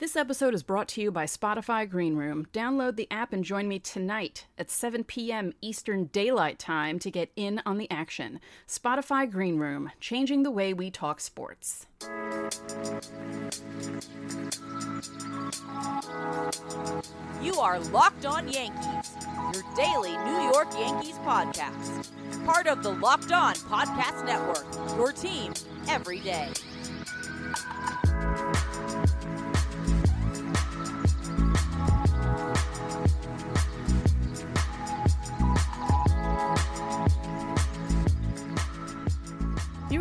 This episode is brought to you by Spotify Green Room. Download the app and join me tonight at 7 p.m. Eastern Daylight Time to get in on the action. Spotify Green Room, changing the way we talk sports. You are Locked On Yankees, your daily New York Yankees podcast. Part of the Locked On Podcast Network, your team every day.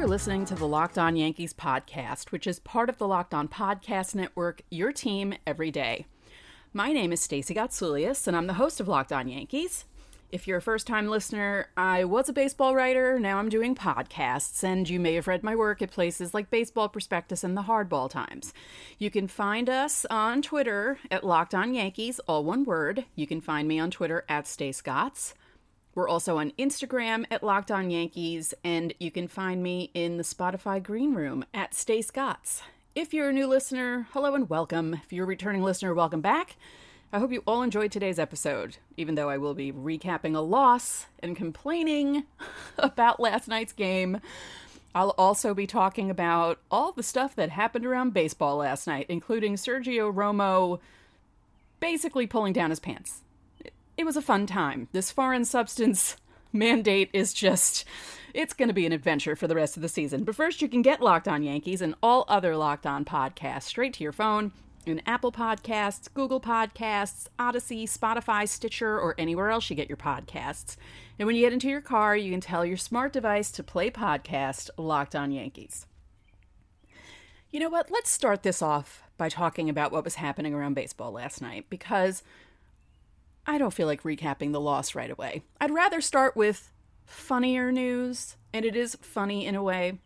You are listening to the Locked On Yankees podcast, which is part of the Locked On Podcast Network, your team every day. My name is Stacey Gotsoulias, and I'm the host of Locked On Yankees. If you're a first time listener, I was a baseball writer, now I'm doing podcasts, and you may have read my work at places like Baseball Prospectus and the Hardball Times. You can find us on Twitter at Locked On Yankees, all one word. You can find me on Twitter at StaceGots. We're also on Instagram at Locked On Yankees, and you can find me in the Spotify Green Room at StaceGots. If you're a new listener, hello and welcome. If you're a returning listener, welcome back. I hope you all enjoyed today's episode, even though I will be recapping a loss and complaining about last night's game. I'll also be talking about all the stuff that happened around baseball last night, including Sergio Romo basically pulling down his pants it was a fun time. This foreign substance mandate is just it's going to be an adventure for the rest of the season. But first, you can get Locked On Yankees and all other Locked On podcasts straight to your phone in Apple Podcasts, Google Podcasts, Odyssey, Spotify, Stitcher, or anywhere else you get your podcasts. And when you get into your car, you can tell your smart device to play podcast Locked On Yankees. You know what? Let's start this off by talking about what was happening around baseball last night because I don't feel like recapping the loss right away. I'd rather start with funnier news, and it is funny in a way.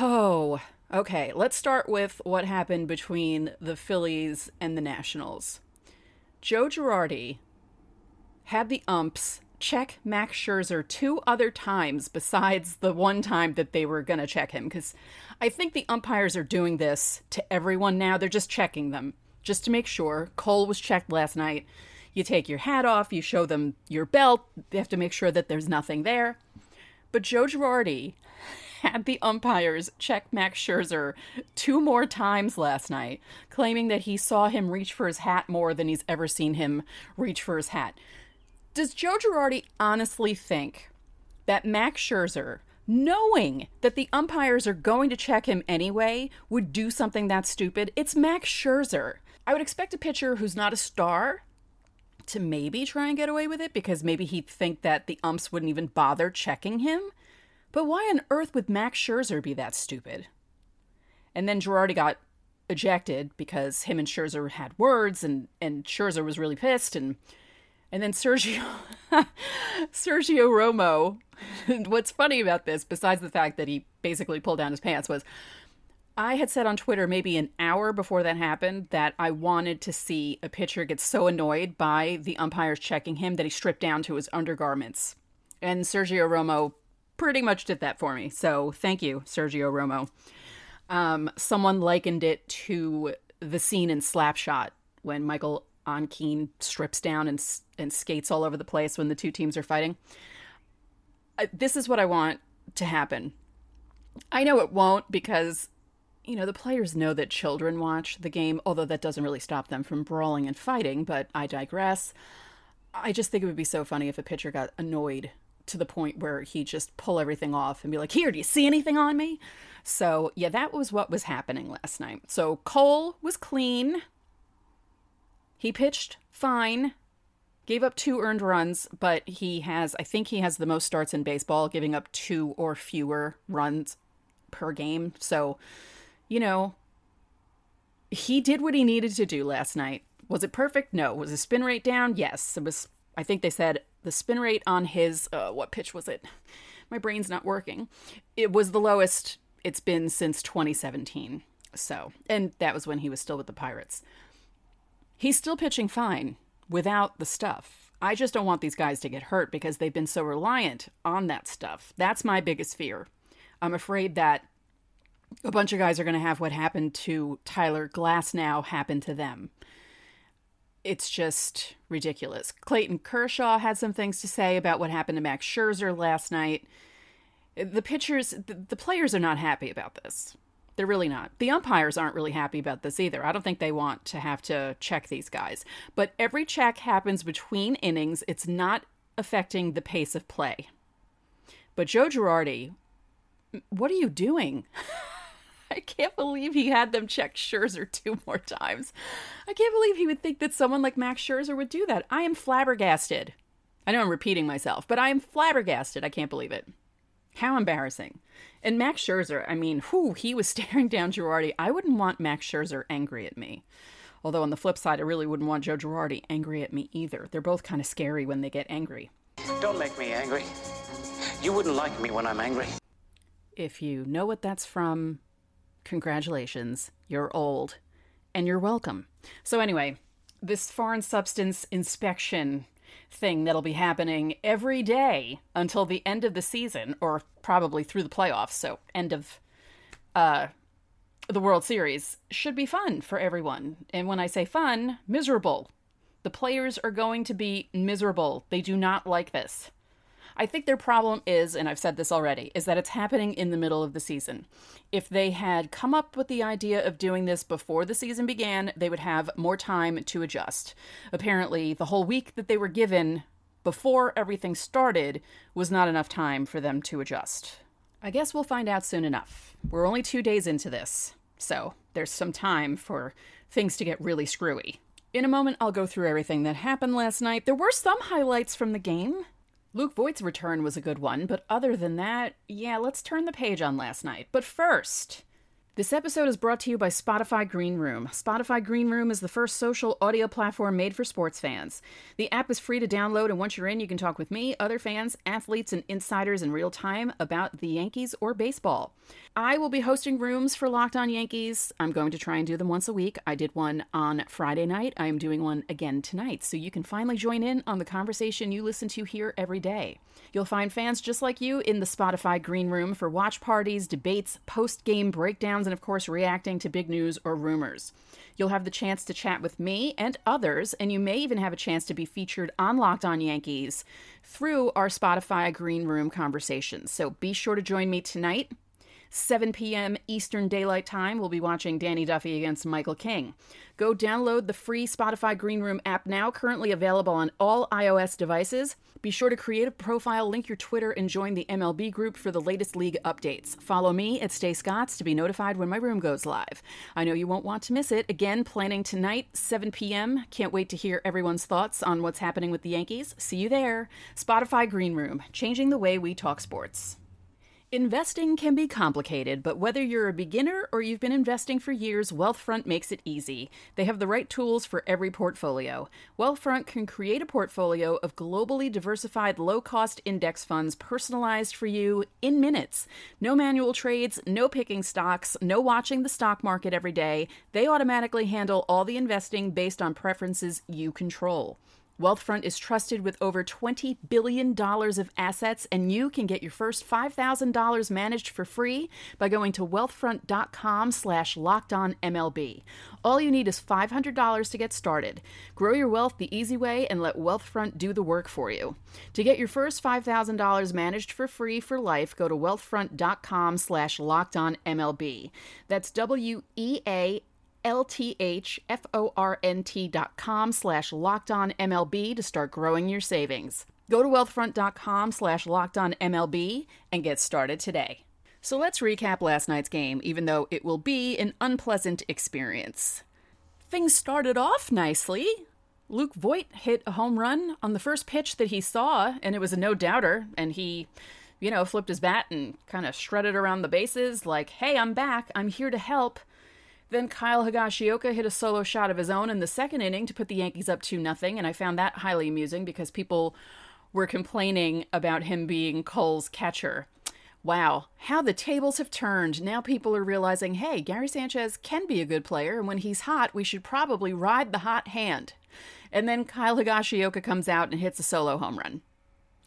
Oh, okay. Let's start with what happened between the Phillies and the Nationals. Joe Girardi had the umps check Max Scherzer two other times besides the one time that they were going to check him because I think the umpires are doing this to everyone now. They're just checking them just to make sure. Cole was checked last night. You take your hat off, you show them your belt, they have to make sure that there's nothing there. But Joe Girardi had the umpires check Max Scherzer two more times last night, claiming that he saw him reach for his hat more than he's ever seen him reach for his hat. Does Joe Girardi honestly think that Max Scherzer, knowing that the umpires are going to check him anyway, would do something that stupid? It's Max Scherzer. I would expect a pitcher who's not a star to maybe try and get away with it because maybe he'd think that the umps wouldn't even bother checking him. But why on earth would Max Scherzer be that stupid? And then Girardi got ejected because him and Scherzer had words, and and Scherzer was really pissed, and and then Sergio Sergio Romo. what's funny about this, besides the fact that he basically pulled down his pants, was I had said on Twitter maybe an hour before that happened that I wanted to see a pitcher get so annoyed by the umpires checking him that he stripped down to his undergarments. And Sergio Romo pretty much did that for me. So thank you, Sergio Romo. Um, someone likened it to the scene in Slapshot when Michael Ontkean strips down and, and skates all over the place when the two teams are fighting. This is what I want to happen. I know it won't because you know, the players know that children watch the game, although that doesn't really stop them from brawling and fighting, but I digress. I just think it would be so funny if a pitcher got annoyed to the point where he just pull everything off and be like, "Here, do you see anything on me?" So, yeah, that was what was happening last night. So, Cole was clean. He pitched fine. Gave up two earned runs, but he has I think he has the most starts in baseball, giving up two or fewer runs per game. So, you know, he did what he needed to do last night. Was it perfect? No. Was his spin rate down? Yes. It was, I think they said the spin rate on his, uh, what pitch was it? My brain's not working. It was the lowest it's been since 2017. So, and that was when he was still with the Pirates. He's still pitching fine without the stuff. I just don't want these guys to get hurt because they've been so reliant on that stuff. That's my biggest fear. I'm afraid that a bunch of guys are going to have what happened to Tyler Glasnow happen to them. It's just ridiculous. Clayton Kershaw had some things to say about what happened to Max Scherzer last night. The pitchers, the, players are not happy about this. They're really not. The umpires aren't really happy about this either. I don't think they want to have to check these guys. But every check happens between innings. It's not affecting the pace of play. But Joe Girardi, what are you doing? I can't believe he had them check Scherzer two more times. I can't believe he would think that someone like Max Scherzer would do that. I am flabbergasted. I know I'm repeating myself, but I am flabbergasted. I can't believe it. How embarrassing. And Max Scherzer, I mean, whew, he was staring down Girardi. I wouldn't want Max Scherzer angry at me. Although on the flip side, I really wouldn't want Joe Girardi angry at me either. They're both kind of scary when they get angry. Don't make me angry. You wouldn't like me when I'm angry. If you know what that's from, congratulations. You're old. And you're welcome. So, anyway, this foreign substance inspection thing that'll be happening every day until the end of the season, or probably through the playoffs, so end of uh, the World Series, should be fun for everyone. And when I say fun, miserable. The players are going to be miserable. They do not like this. I think their problem is, and I've said this already, is that it's happening in the middle of the season. If they had come up with the idea of doing this before the season began, they would have more time to adjust. Apparently, the whole week that they were given before everything started was not enough time for them to adjust. I guess we'll find out soon enough. We're only two days into this, so there's some time for things to get really screwy. In a moment, I'll go through everything that happened last night. There were some highlights from the game. Luke Voit's return was a good one, but other than that, yeah, let's turn the page on last night. But first, this episode is brought to you by Spotify Green Room. Spotify Green Room is the first social audio platform made for sports fans. The app is free to download, and once you're in, you can talk with me, other fans, athletes, and insiders in real time about the Yankees or baseball. I will be hosting rooms for Locked On Yankees. I'm going to try and do them once a week. I did one on Friday night. I am doing one again tonight, so you can finally join in on the conversation you listen to here every day. You'll find fans just like you in the Spotify Green Room for watch parties, debates, post game breakdowns, and of course, reacting to big news or rumors. You'll have the chance to chat with me and others, and you may even have a chance to be featured on Locked On Yankees through our Spotify Green Room conversations. So be sure to join me tonight 7 p.m. Eastern Daylight Time, we'll be watching Danny Duffy against Michael King. Go download the free Spotify Green Room app now, currently available on all iOS devices. Be sure to create a profile, link your Twitter, and join the MLB group for the latest league updates. Follow me at StaceGots to be notified when my room goes live. I know you won't want to miss it. Again, planning tonight, 7 p.m. Can't wait to hear everyone's thoughts on what's happening with the Yankees. See you there. Spotify Green Room, changing the way we talk sports. Investing can be complicated, but whether you're a beginner or you've been investing for years, Wealthfront makes it easy. They have the right tools for every portfolio. Wealthfront can create a portfolio of globally diversified low cost index funds personalized for you in minutes. No manual trades, no picking stocks, no watching the stock market every day. They automatically handle all the investing based on preferences you control. Wealthfront is trusted with over $20 billion of assets, and you can get your first $5,000 managed for free by going to wealthfront.com slash lockedonmlb. All you need is $500 to get started. Grow your wealth the easy way and let Wealthfront do the work for you. To get your first $5,000 managed for free for life, go to wealthfront.com slash lockedonmlb. That's W-E-A L-T-H-F-O-R-N-T dot com slash locked on MLB to start growing your savings. Go to wealthfront.com slash locked on MLB and get started today. So let's recap last night's game, even though it will be an unpleasant experience. Things started off nicely. Luke Voit hit a home run on the first pitch that he saw, and it was a no doubter, and he, you know, flipped his bat and kind of strutted around the bases like, hey, I'm back, I'm here to help. Then Kyle Higashioka hit a solo shot of his own in the second inning to put the Yankees up 2 nothing, and I found that highly amusing because people were complaining about him being Cole's catcher. Wow, how the tables have turned. Now people are realizing, hey, Gary Sanchez can be a good player, and when he's hot, we should probably ride the hot hand. And then Kyle Higashioka comes out and hits a solo home run.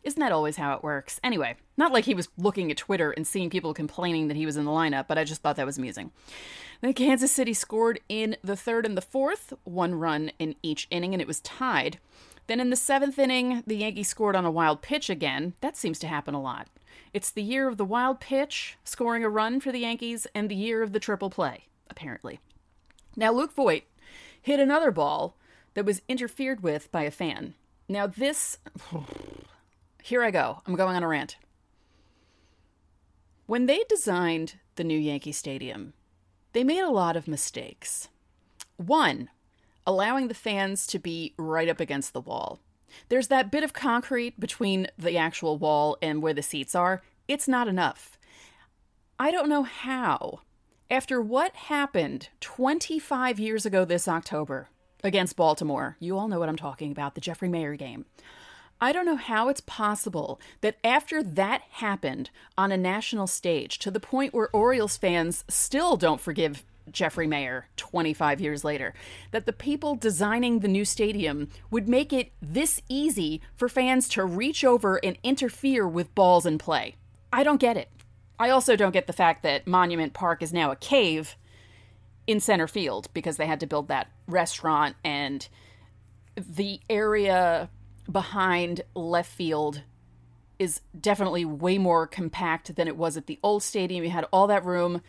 Isn't that always how it works? Anyway, not like he was looking at Twitter and seeing people complaining that he was in the lineup, but I just thought that was amusing. Then Kansas City scored in the third and the fourth, one run in each inning, and it was tied. Then in the seventh inning, the Yankees scored on a wild pitch again. That seems to happen a lot. It's the year of the wild pitch, scoring a run for the Yankees, and the year of the triple play, apparently. Now, Luke Voit hit another ball that was interfered with by a fan. Now, this. Here I go. I'm going on a rant. When they designed the new Yankee Stadium, they made a lot of mistakes. One, allowing the fans to be right up against the wall. There's that bit of concrete between the actual wall and where the seats are. It's not enough. I don't know how. After what happened 25 years ago this October against Baltimore, you all know what I'm talking about, the Jeffrey Maier game. I don't know how it's possible that after that happened on a national stage, to the point where Orioles fans still don't forgive Jeffrey Maier 25 years later, that the people designing the new stadium would make it this easy for fans to reach over and interfere with balls in play. I don't get it. I also don't get the fact that Monument Park is now a cave in center field because they had to build that restaurant and the area behind left field is definitely way more compact than it was at the old stadium. You had all that room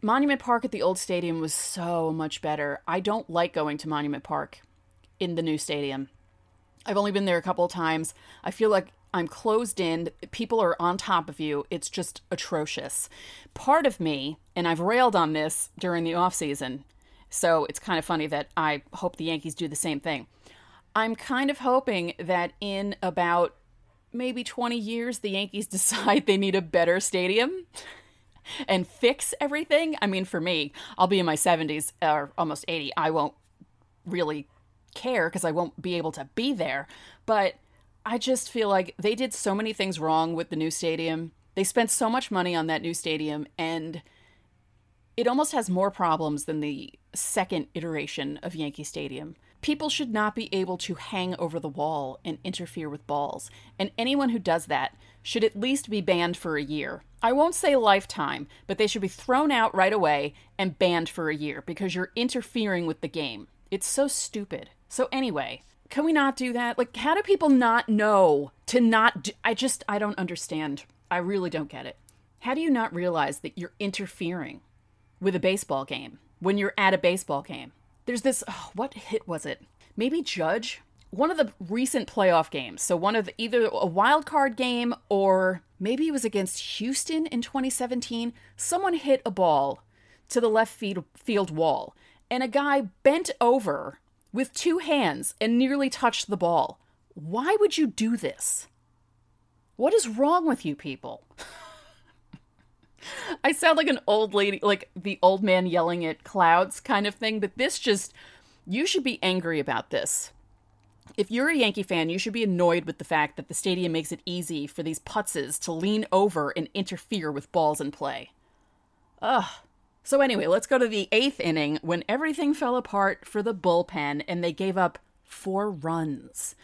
Monument Park at the old stadium was so much better. I don't like going to Monument Park in the new stadium. I've only been there a couple of times. I feel like I'm closed in. People are on top of you. It's just atrocious. Part of me, and I've railed on this during the off season, so it's kind of funny that I hope the Yankees do the same thing. I'm kind of hoping that in about maybe 20 years, the Yankees decide they need a better stadium and fix everything. I mean, for me, I'll be in my 70s or almost 80. I won't really care because I won't be able to be there. But I just feel like they did so many things wrong with the new stadium. They spent so much money on that new stadium, and it almost has more problems than the second iteration of Yankee Stadium. People should not be able to hang over the wall and interfere with balls, and anyone who does that should at least be banned for a year. I won't say lifetime, but they should be thrown out right away and banned for a year because you're interfering with the game. It's so stupid. So, anyway, can we not do that? Like, how do people not know to not do- I just, I don't understand. I really don't get it. How do you not realize that you're interfering with a baseball game when you're at a baseball game? There's this, oh, what hit was it? Maybe Judge one of the recent playoff games. So one of the, either a wild card game or maybe it was against Houston in 2017. Someone hit a ball to the left field wall, and a guy bent over with two hands and nearly touched the ball. Why would you do this? What is wrong with you people? I sound like an old lady, like the old man yelling at clouds kind of thing, but this just, you should be angry about this if you're a Yankee fan, you should be annoyed with the fact that the stadium makes it easy for these putzes to lean over and interfere with balls in play. Ugh. So, anyway, let's go to the eighth inning when everything fell apart for the bullpen and they gave up four runs.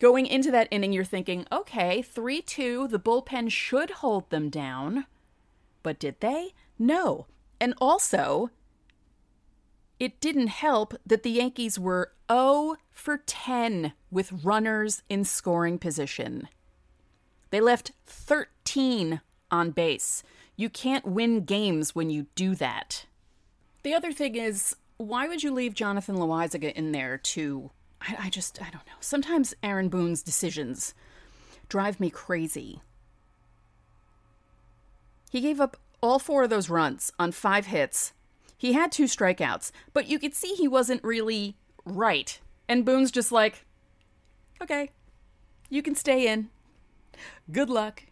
Going into that inning, you're thinking, okay, 3 2, the bullpen should hold them down. But did they? No. And also, it didn't help that the Yankees were 0 for 10 with runners in scoring position. They left 13 on base. You can't win games when you do that. The other thing is, why would you leave Jonathan Loaisiga in there to. I, I just, I don't know. Sometimes Aaron Boone's decisions drive me crazy. He gave up all four of those runs on five hits. He had two strikeouts, but you could see he wasn't really right and Boone's just like, okay, you can stay in. Good luck.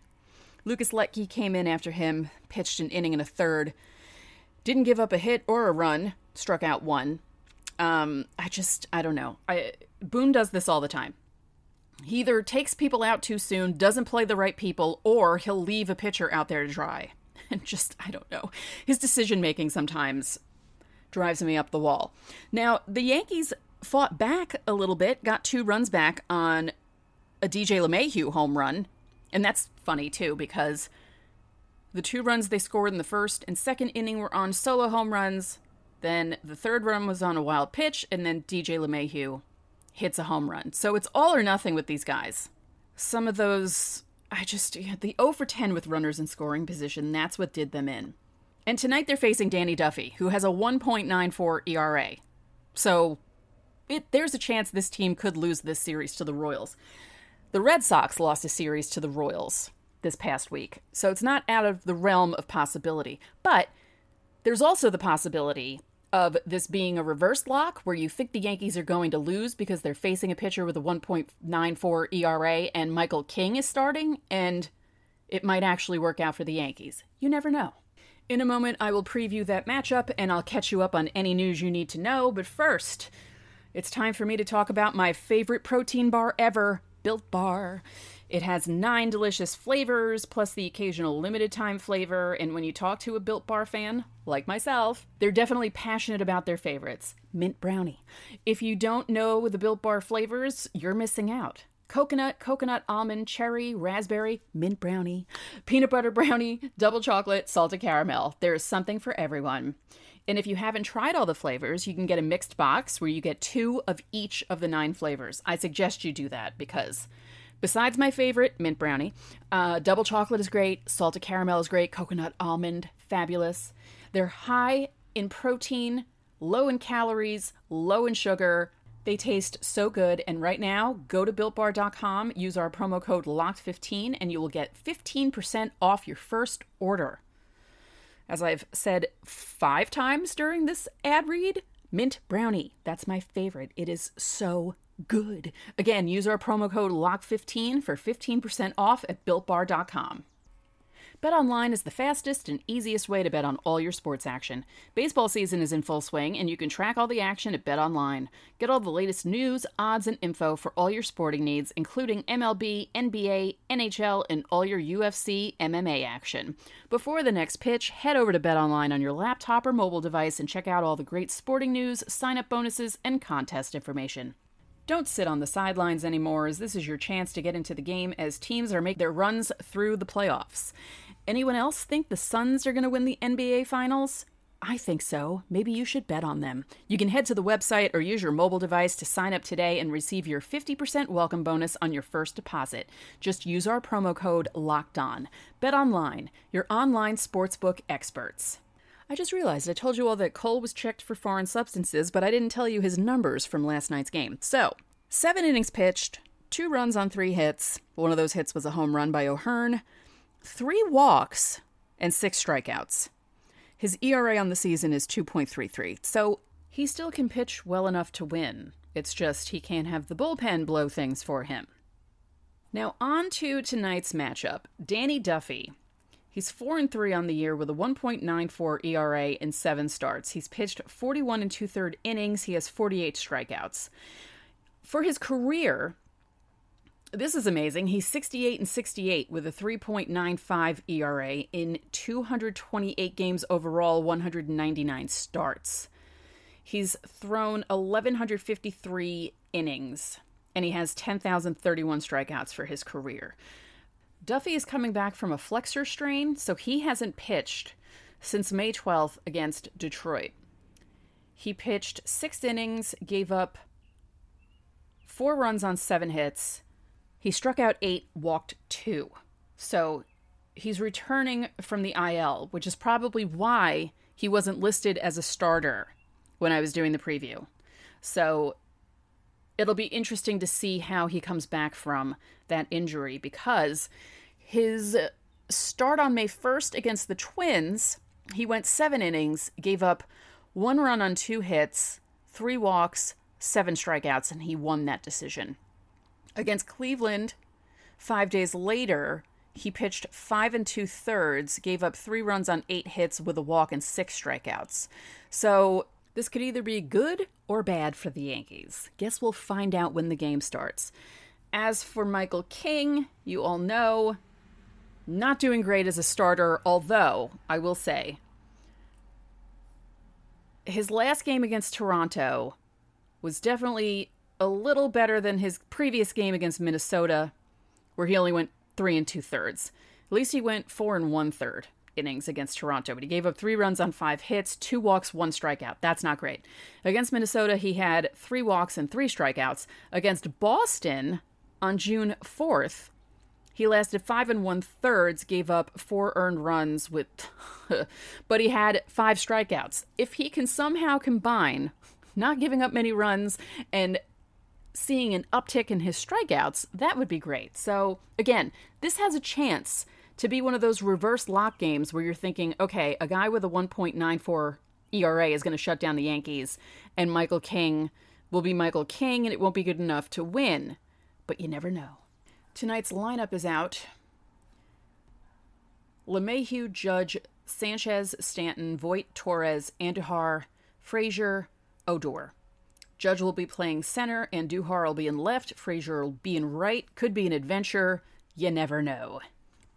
Lucas Luetge came in after him, pitched an inning and a third. Didn't give up a hit or a run, struck out one. Um, I just, I don't know. I, Boone does this all the time. He either takes people out too soon, doesn't play the right people, or he'll leave a pitcher out there to dry. And just, I don't know. His decision making sometimes drives me up the wall. Now, the Yankees fought back a little bit, got two runs back on a DJ LeMahieu home run. And that's funny too because the two runs they scored in the first and second inning were on solo home runs. Then the third run was on a wild pitch, and then DJ LeMahieu hits a home run. So it's all or nothing with these guys. Some of those, I just, yeah, the 0 for 10 with runners in scoring position, that's what did them in. And tonight they're facing Danny Duffy, who has a 1.94 ERA. So it, there's a chance this team could lose this series to the Royals. The Red Sox lost a series to the Royals this past week, so it's not out of the realm of possibility. But there's also the possibility of this being a reverse lock where you think the Yankees are going to lose because they're facing a pitcher with a 1.94 ERA and Michael King is starting, and it might actually work out for the Yankees. You never know. In a moment, I will preview that matchup and I'll catch you up on any news you need to know, but first, it's time for me to talk about my favorite protein bar ever, Built Bar. It has nine delicious flavors, plus the occasional limited time flavor. And when you talk to a Built Bar fan, like myself, they're definitely passionate about their favorites. Mint brownie. If you don't know the Built Bar flavors, you're missing out. Coconut, coconut almond, cherry, raspberry, mint brownie, peanut butter brownie, double chocolate, salted caramel. There's something for everyone. And if you haven't tried all the flavors, you can get a mixed box where you get two of each of the nine flavors. I suggest you do that because Besides my favorite, mint brownie, uh, double chocolate is great, salted caramel is great, coconut almond, fabulous. They're high in protein, low in calories, low in sugar. They taste so good. And right now, go to builtbar.com, use our promo code LOCKED15, and you will get 15% off your first order. As I've said five times during this ad read, mint brownie. That's my favorite. It is so good. Again, use our promo code LOCK15 for 15% off at builtbar.com. BetOnline is the fastest and easiest way to bet on all your sports action. Baseball season is in full swing, and you can track all the action at BetOnline. Get all the latest news, odds, and info for all your sporting needs, including MLB, NBA, NHL, and all your UFC MMA action. Before the next pitch, head over to BetOnline on your laptop or mobile device and check out all the great sporting news, sign-up bonuses, and contest information. Don't sit on the sidelines anymore, as this is your chance to get into the game as teams are making their runs through the playoffs. Anyone else think the Suns are going to win the NBA Finals? I think so. Maybe you should bet on them. You can head to the website or use your mobile device to sign up today and receive your 50% welcome bonus on your first deposit. Just use our promo code LOCKED ON. Bet online, your online sportsbook experts. I just realized I told you all that Cole was checked for foreign substances, but I didn't tell you his numbers from last night's game. So, seven innings pitched, two runs on three hits. One of those hits was a home run by O'Hearn, three walks, and six strikeouts. His ERA on the season is 2.33, so he still can pitch well enough to win. It's just he can't have the bullpen blow things for him. Now, on to tonight's matchup. Danny Duffy He's 4 and 3 on the year with a 1.94 ERA in 7 starts. He's pitched 41 and 2 third innings. He has 48 strikeouts. For his career, this is amazing. He's 68 and 68 with a 3.95 ERA in 228 games overall, 199 starts. He's thrown 1,153 innings, and he has 10,031 strikeouts for his career. Duffy is coming back from a flexor strain, so he hasn't pitched since May 12th against Detroit. He pitched six innings, gave up four runs on seven hits. He struck out eight, walked two. So he's returning from the IL, which is probably why he wasn't listed as a starter when I was doing the preview. So it'll be interesting to see how he comes back from that injury because his start on May 1st against the Twins, he went seven innings, gave up one run on two hits, three walks, seven strikeouts, and he won that decision. Against Cleveland, five days later, he pitched five and two thirds, gave up three runs on eight hits with a walk and six strikeouts. So this could either be good or bad for the Yankees. Guess we'll find out when the game starts. As for Michael King, you all know, not doing great as a starter, although I will say, his last game against Toronto was definitely a little better than his previous game against Minnesota. where he only went three and two thirds. At least he went four and one third innings against Toronto, but he gave up three runs on five hits, two walks, one strikeout. That's not great. Against Minnesota, he had three walks and three strikeouts. Against Boston on June 4th, he lasted five and one thirds, gave up four earned runs with, but he had five strikeouts. If he can somehow combine not giving up many runs and seeing an uptick in his strikeouts, that would be great. So, again, this has a chance to be one of those reverse lock games where you're thinking, okay, a guy with a 1.94 ERA is going to shut down the Yankees, and Michael King will be Michael King, and it won't be good enough to win. But you never know. Tonight's lineup is out. LeMahieu, Judge, Sanchez, Stanton, Voit, Torres, Andujar, Frazier, Odor. Judge will be playing center, and Duhar will be in left. Frazier will be in right. Could be an adventure. You never know.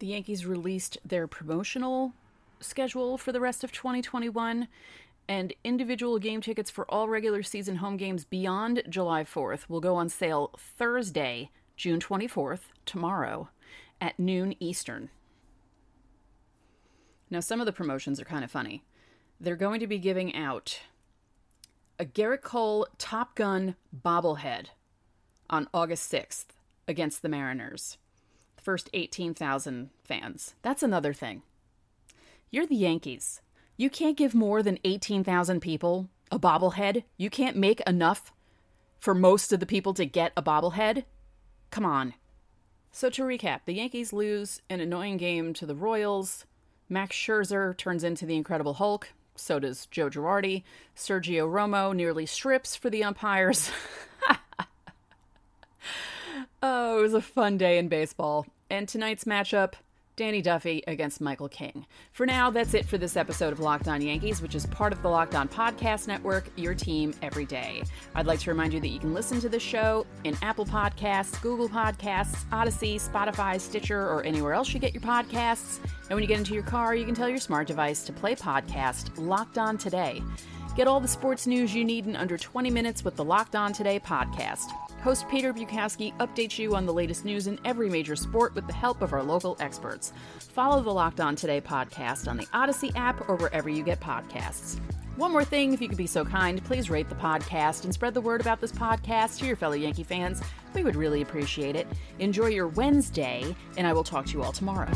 The Yankees released their promotional schedule for the rest of 2021, and individual game tickets for all regular season home games beyond July 4th will go on sale Thursday, June 24th, tomorrow, at noon Eastern. Now, some of the promotions are kind of funny. They're going to be giving out a Gerrit Cole Top Gun bobblehead on August 6th against the Mariners. The first 18,000 fans. That's another thing. You're the Yankees. You can't give more than 18,000 people a bobblehead. You can't make enough for most of the people to get a bobblehead. Come on. So to recap, the Yankees lose an annoying game to the Royals. Max Scherzer turns into the Incredible Hulk. So does Joe Girardi. Sergio Romo nearly strips for the umpires. oh, it was a fun day in baseball. And tonight's matchup Danny Duffy against Michael King. For now, that's it for this episode of Locked On Yankees, which is part of the Locked On Podcast Network, your team every day. I'd like to remind you that you can listen to the show in Apple Podcasts, Google Podcasts, Odyssey, Spotify, Stitcher, or anywhere else you get your podcasts. And when you get into your car, you can tell your smart device to play podcast Locked On Today. Get all the sports news you need in under 20 minutes with the Locked On Today podcast. Host Peter Bukowski updates you on the latest news in every major sport with the help of our local experts. Follow the Locked On Today podcast on the Odyssey app or wherever you get podcasts. One more thing, if you could be so kind, please rate the podcast and spread the word about this podcast to your fellow Yankee fans. We would really appreciate it. Enjoy your Wednesday, and I will talk to you all tomorrow.